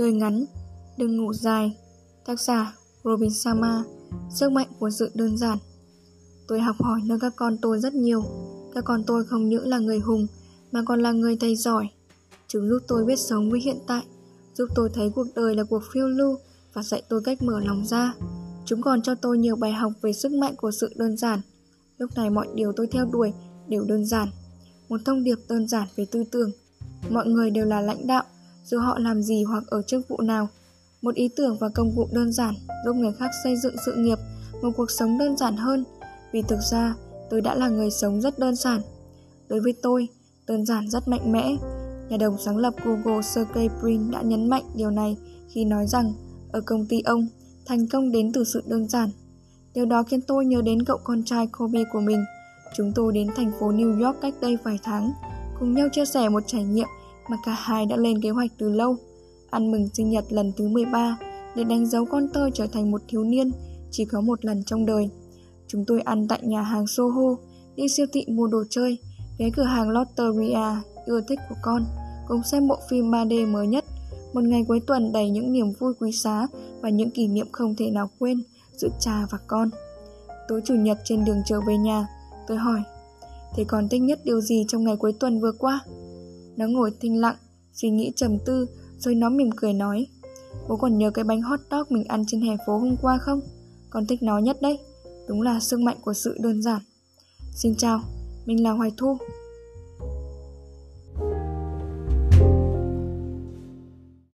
Đời ngắn, đừng ngủ dài. Tác giả Robin Sama Sức mạnh của sự đơn giản. Tôi học hỏi nơi các con tôi rất nhiều. Các con tôi không những là người hùng Mà còn là người thầy giỏi. Chúng giúp tôi biết sống với hiện tại Giúp tôi thấy cuộc đời là cuộc phiêu lưu Và dạy tôi cách mở lòng ra. Chúng còn cho tôi nhiều bài học về sức mạnh của sự đơn giản. Lúc này mọi điều tôi theo đuổi đều đơn giản. Một thông điệp đơn giản về tư tưởng. Mọi người đều là lãnh đạo dù họ làm gì hoặc ở chức vụ nào. Một ý tưởng và công cụ đơn giản giúp người khác xây dựng sự nghiệp, một cuộc sống đơn giản hơn. Vì thực ra, tôi đã là người sống rất đơn giản. Đối với tôi, đơn giản rất mạnh mẽ. Nhà đồng sáng lập Google Sergey Brin đã nhấn mạnh điều này khi nói rằng ở công ty ông, thành công đến từ sự đơn giản. Điều đó khiến tôi nhớ đến cậu con trai Kobe của mình. Chúng tôi đến thành phố New York cách đây vài tháng, cùng nhau chia sẻ một trải nghiệm mà cả hai đã lên kế hoạch từ lâu. Ăn mừng sinh nhật lần thứ 13 để đánh dấu con tôi trở thành một thiếu niên chỉ có một lần trong đời. Chúng tôi ăn tại nhà hàng Soho, đi siêu thị mua đồ chơi, ghé cửa hàng Lotteria ưa thích của con, cùng xem bộ phim 3D mới nhất. Một ngày cuối tuần đầy những niềm vui quý giá và những kỷ niệm không thể nào quên giữa cha và con. Tối chủ nhật trên đường trở về nhà, tôi hỏi, Thế con thích nhất điều gì trong ngày cuối tuần vừa qua? Nó ngồi thinh lặng, suy nghĩ trầm tư, rồi nó mỉm cười nói. Bố còn nhớ cái bánh hot dog mình ăn trên hè phố hôm qua không? Con thích nó nhất đấy. Đúng là sức mạnh của sự đơn giản. Xin chào, mình là Hoài Thu.